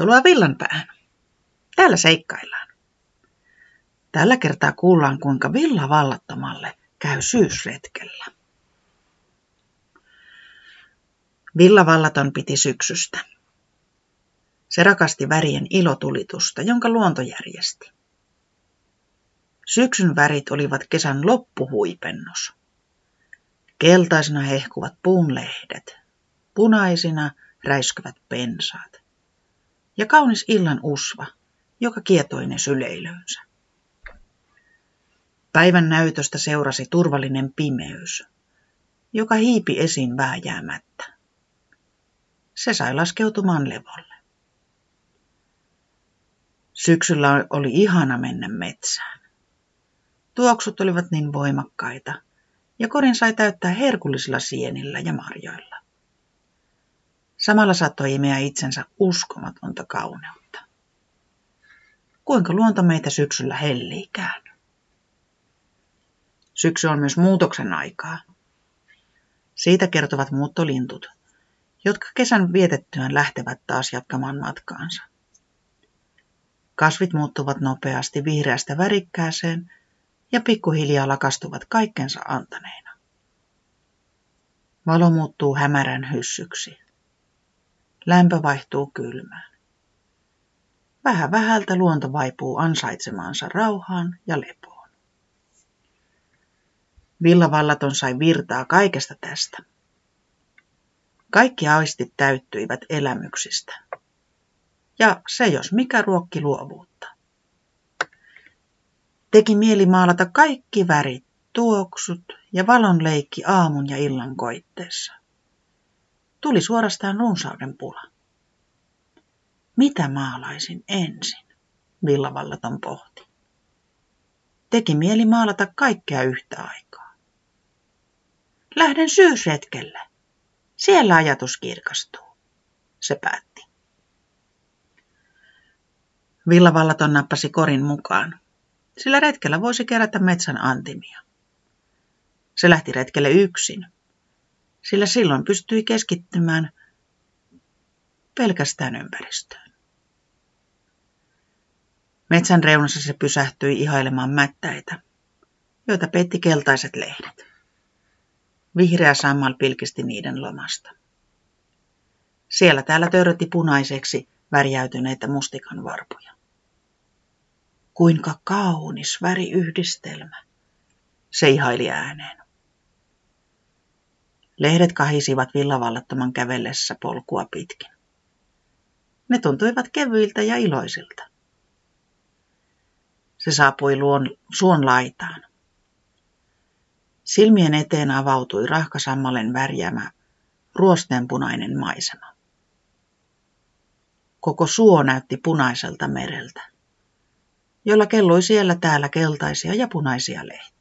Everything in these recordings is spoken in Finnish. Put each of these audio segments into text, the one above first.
Tervetuloa Villanpäähän. Täällä seikkaillaan. Tällä kertaa kuullaan, kuinka Villa vallattomalle käy syysretkellä. Villa vallaton piti syksystä. Se rakasti värien ilotulitusta, jonka luonto järjesti. Syksyn värit olivat kesän loppuhuipennus. Keltaisena hehkuvat puun lehdet, punaisina räiskyvät pensaat ja kaunis illan usva, joka kietoi ne syleilönsä. Päivän näytöstä seurasi turvallinen pimeys, joka hiipi esiin vääjäämättä. Se sai laskeutumaan levolle. Syksyllä oli ihana mennä metsään. Tuoksut olivat niin voimakkaita, ja korin sai täyttää herkullisilla sienillä ja marjoilla. Samalla saattoi imeä itsensä uskomatonta kauneutta. Kuinka luonto meitä syksyllä helliikään? Syksy on myös muutoksen aikaa. Siitä kertovat muuttolintut, jotka kesän vietettyään lähtevät taas jatkamaan matkaansa. Kasvit muuttuvat nopeasti vihreästä värikkääseen ja pikkuhiljaa lakastuvat kaikkensa antaneina. Valo muuttuu hämärän hyssyksi. Lämpö vaihtuu kylmään. Vähän vähältä luonto vaipuu ansaitsemaansa rauhaan ja lepoon. Villavallaton sai virtaa kaikesta tästä. Kaikki aistit täyttyivät elämyksistä. Ja se jos mikä ruokki luovuutta. Teki mieli maalata kaikki värit, tuoksut ja valon leikki aamun ja illan koitteessa. Tuli suorastaan runsauden pula. Mitä maalaisin ensin? Villavallaton pohti. Teki mieli maalata kaikkea yhtä aikaa. Lähden syysretkelle. Siellä ajatus kirkastuu, se päätti. Villavallaton nappasi korin mukaan, sillä retkellä voisi kerätä metsän antimia. Se lähti retkelle yksin, sillä silloin pystyi keskittymään pelkästään ympäristöön. Metsän reunassa se pysähtyi ihailemaan mättäitä, joita petti keltaiset lehdet. Vihreä sammal pilkisti niiden lomasta. Siellä täällä törrötti punaiseksi värjäytyneitä mustikan varpuja. Kuinka kaunis väriyhdistelmä, se ihaili ääneen. Lehdet kahisivat villavallattoman kävellessä polkua pitkin. Ne tuntuivat kevyiltä ja iloisilta. Se saapui luon, suon laitaan. Silmien eteen avautui rahkasammalen värjäämä ruosteenpunainen maisema. Koko suo näytti punaiselta mereltä, jolla kelloi siellä täällä keltaisia ja punaisia lehtiä.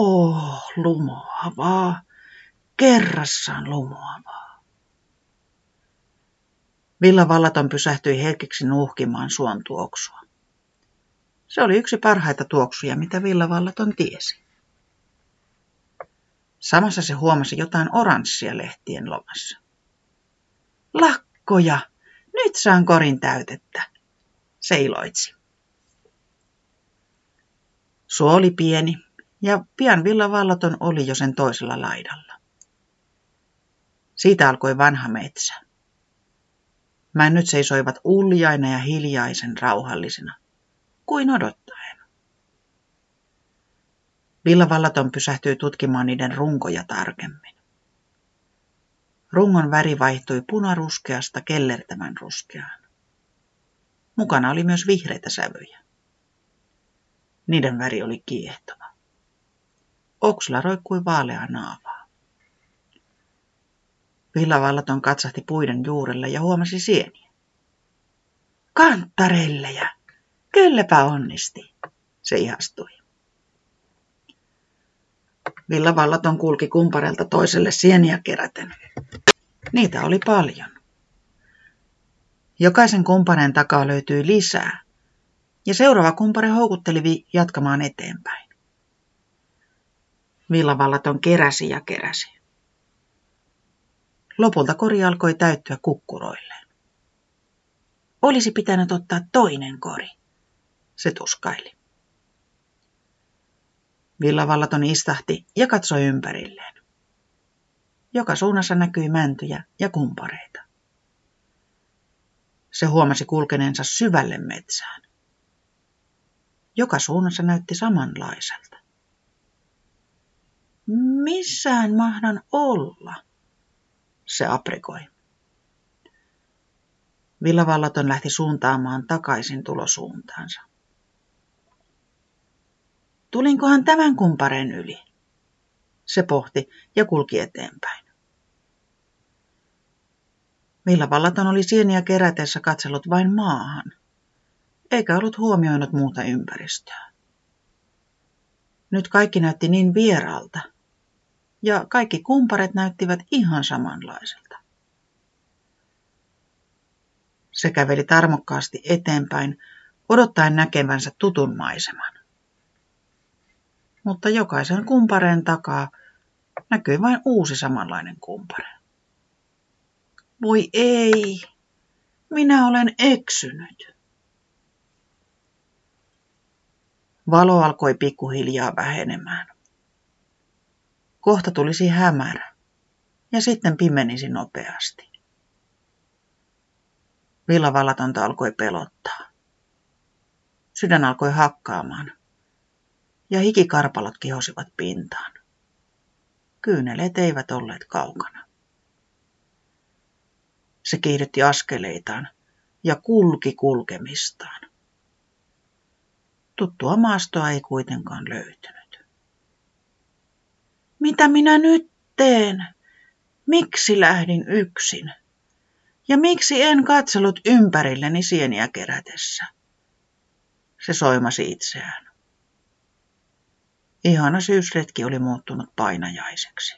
Oh, lumoavaa, kerrassaan lumoavaa. Villa Vallaton pysähtyi hetkeksi nuuhkimaan suon tuoksua. Se oli yksi parhaita tuoksuja, mitä Villa Vallaton tiesi. Samassa se huomasi jotain oranssia lehtien lomassa. Lakkoja! Nyt saan korin täytettä, se iloitsi. Suo oli pieni, ja pian Villa Vallaton oli jo sen toisella laidalla. Siitä alkoi vanha metsä. Männyt seisoivat uljaina ja hiljaisen rauhallisina, kuin odottaen. Villa Vallaton pysähtyi tutkimaan niiden runkoja tarkemmin. Rungon väri vaihtui punaruskeasta kellertävän ruskeaan. Mukana oli myös vihreitä sävyjä. Niiden väri oli kiehtova. Oksla roikkui vaaleaa naavaa. Villavallaton katsahti puiden juurelle ja huomasi sieniä. Kantarellejä! Kylläpä onnisti, se ihastui. Villavallaton kulki kumparelta toiselle sieniä keräten. Niitä oli paljon. Jokaisen kumpareen takaa löytyi lisää, ja seuraava kumpare houkutteli jatkamaan eteenpäin. Villavallaton keräsi ja keräsi. Lopulta kori alkoi täyttyä kukkuroilleen. Olisi pitänyt ottaa toinen kori, se tuskaili. Villavallaton istahti ja katsoi ympärilleen. Joka suunnassa näkyi mäntyjä ja kumpareita. Se huomasi kulkeneensa syvälle metsään. Joka suunnassa näytti samanlaiselta. Missään mahdan olla, se aprikoi. Villavallaton lähti suuntaamaan takaisin tulosuuntaansa. Tulinkohan tämän kumparen yli? Se pohti ja kulki eteenpäin. Villavallaton oli sieniä kerätessä katsellut vain maahan, eikä ollut huomioinut muuta ympäristöä. Nyt kaikki näytti niin vieraalta, ja kaikki kumparet näyttivät ihan samanlaiselta. Se käveli tarmokkaasti eteenpäin, odottaen näkevänsä tutun maiseman. Mutta jokaisen kumpareen takaa näkyi vain uusi samanlainen kumpare. Voi ei, minä olen eksynyt. Valo alkoi pikkuhiljaa vähenemään. Kohta tulisi hämärä ja sitten pimenisi nopeasti. Villavallatonta alkoi pelottaa. Sydän alkoi hakkaamaan ja hikikarpalot kihosivat pintaan. Kyyneleet eivät olleet kaukana. Se kiihdytti askeleitaan ja kulki kulkemistaan. Tuttua maastoa ei kuitenkaan löytynyt. Mitä minä nyt teen? Miksi lähdin yksin? Ja miksi en katsellut ympärilleni sieniä kerätessä? Se soimasi itseään. Ihana syysretki oli muuttunut painajaiseksi.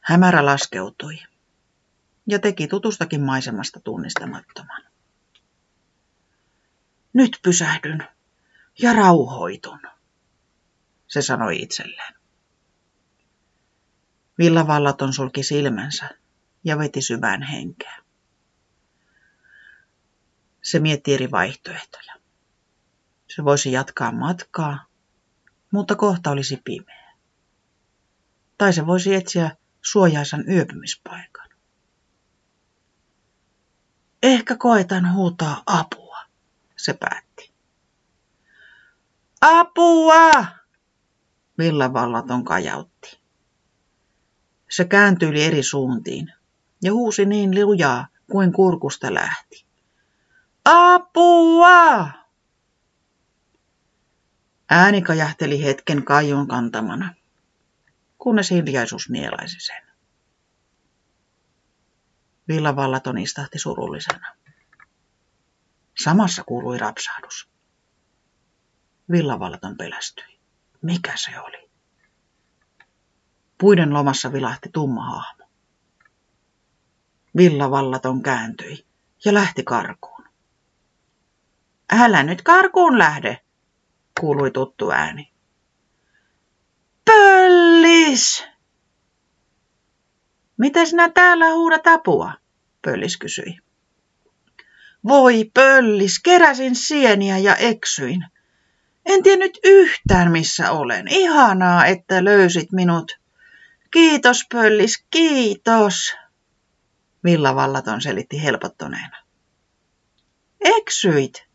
Hämärä laskeutui ja teki tutustakin maisemasta tunnistamattoman. Nyt pysähdyn ja rauhoitun, se sanoi itselleen. Villavallaton sulki silmänsä ja veti syvään henkeä. Se mietti eri vaihtoehtoja. Se voisi jatkaa matkaa, mutta kohta olisi pimeä. Tai se voisi etsiä suojaisan yöpymispaikan. Ehkä koetan huutaa apua, se päätti. Apua! Villavallaton kajautti. Se kääntyi eri suuntiin ja huusi niin lujaa kuin kurkusta lähti. Apua! Ääni kajahteli hetken kaiun kantamana, kunnes hiljaisuus nielaisi sen. Villavallaton istahti surullisena. Samassa kuului rapsahdus. Villavallaton pelästyi. Mikä se oli? Puiden lomassa vilahti tumma hahmo. Villavallaton kääntyi ja lähti karkuun. Älä nyt karkuun lähde, kuului tuttu ääni. Pöllis! Mitä sinä täällä huudat apua? Pöllis kysyi. Voi pöllis, keräsin sieniä ja eksyin. En tiennyt yhtään missä olen. Ihanaa, että löysit minut. Kiitos pöllis, kiitos. Villavallaton selitti helpottuneena. Eksyit,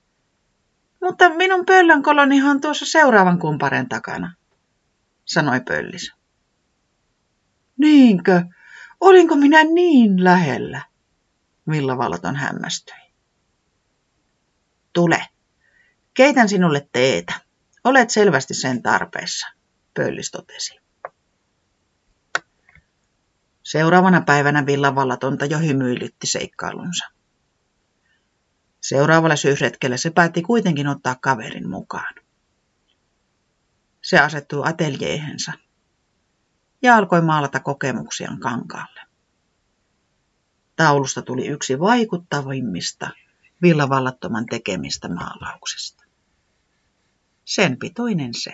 mutta minun pöllönkolonihan on tuossa seuraavan kumparen takana, sanoi pöllis. Niinkö? Olinko minä niin lähellä? Villavalaton hämmästyi. Tule. Keitän sinulle teetä. Olet selvästi sen tarpeessa, pöllis totesi. Seuraavana päivänä villavallatonta jo hymyilytti seikkailunsa. Seuraavalla syysretkellä se päätti kuitenkin ottaa kaverin mukaan. Se asettui ateljeehensa ja alkoi maalata kokemuksiaan kankaalle. Taulusta tuli yksi vaikuttavimmista villavallattoman tekemistä maalauksesta. Sen pitoinen se.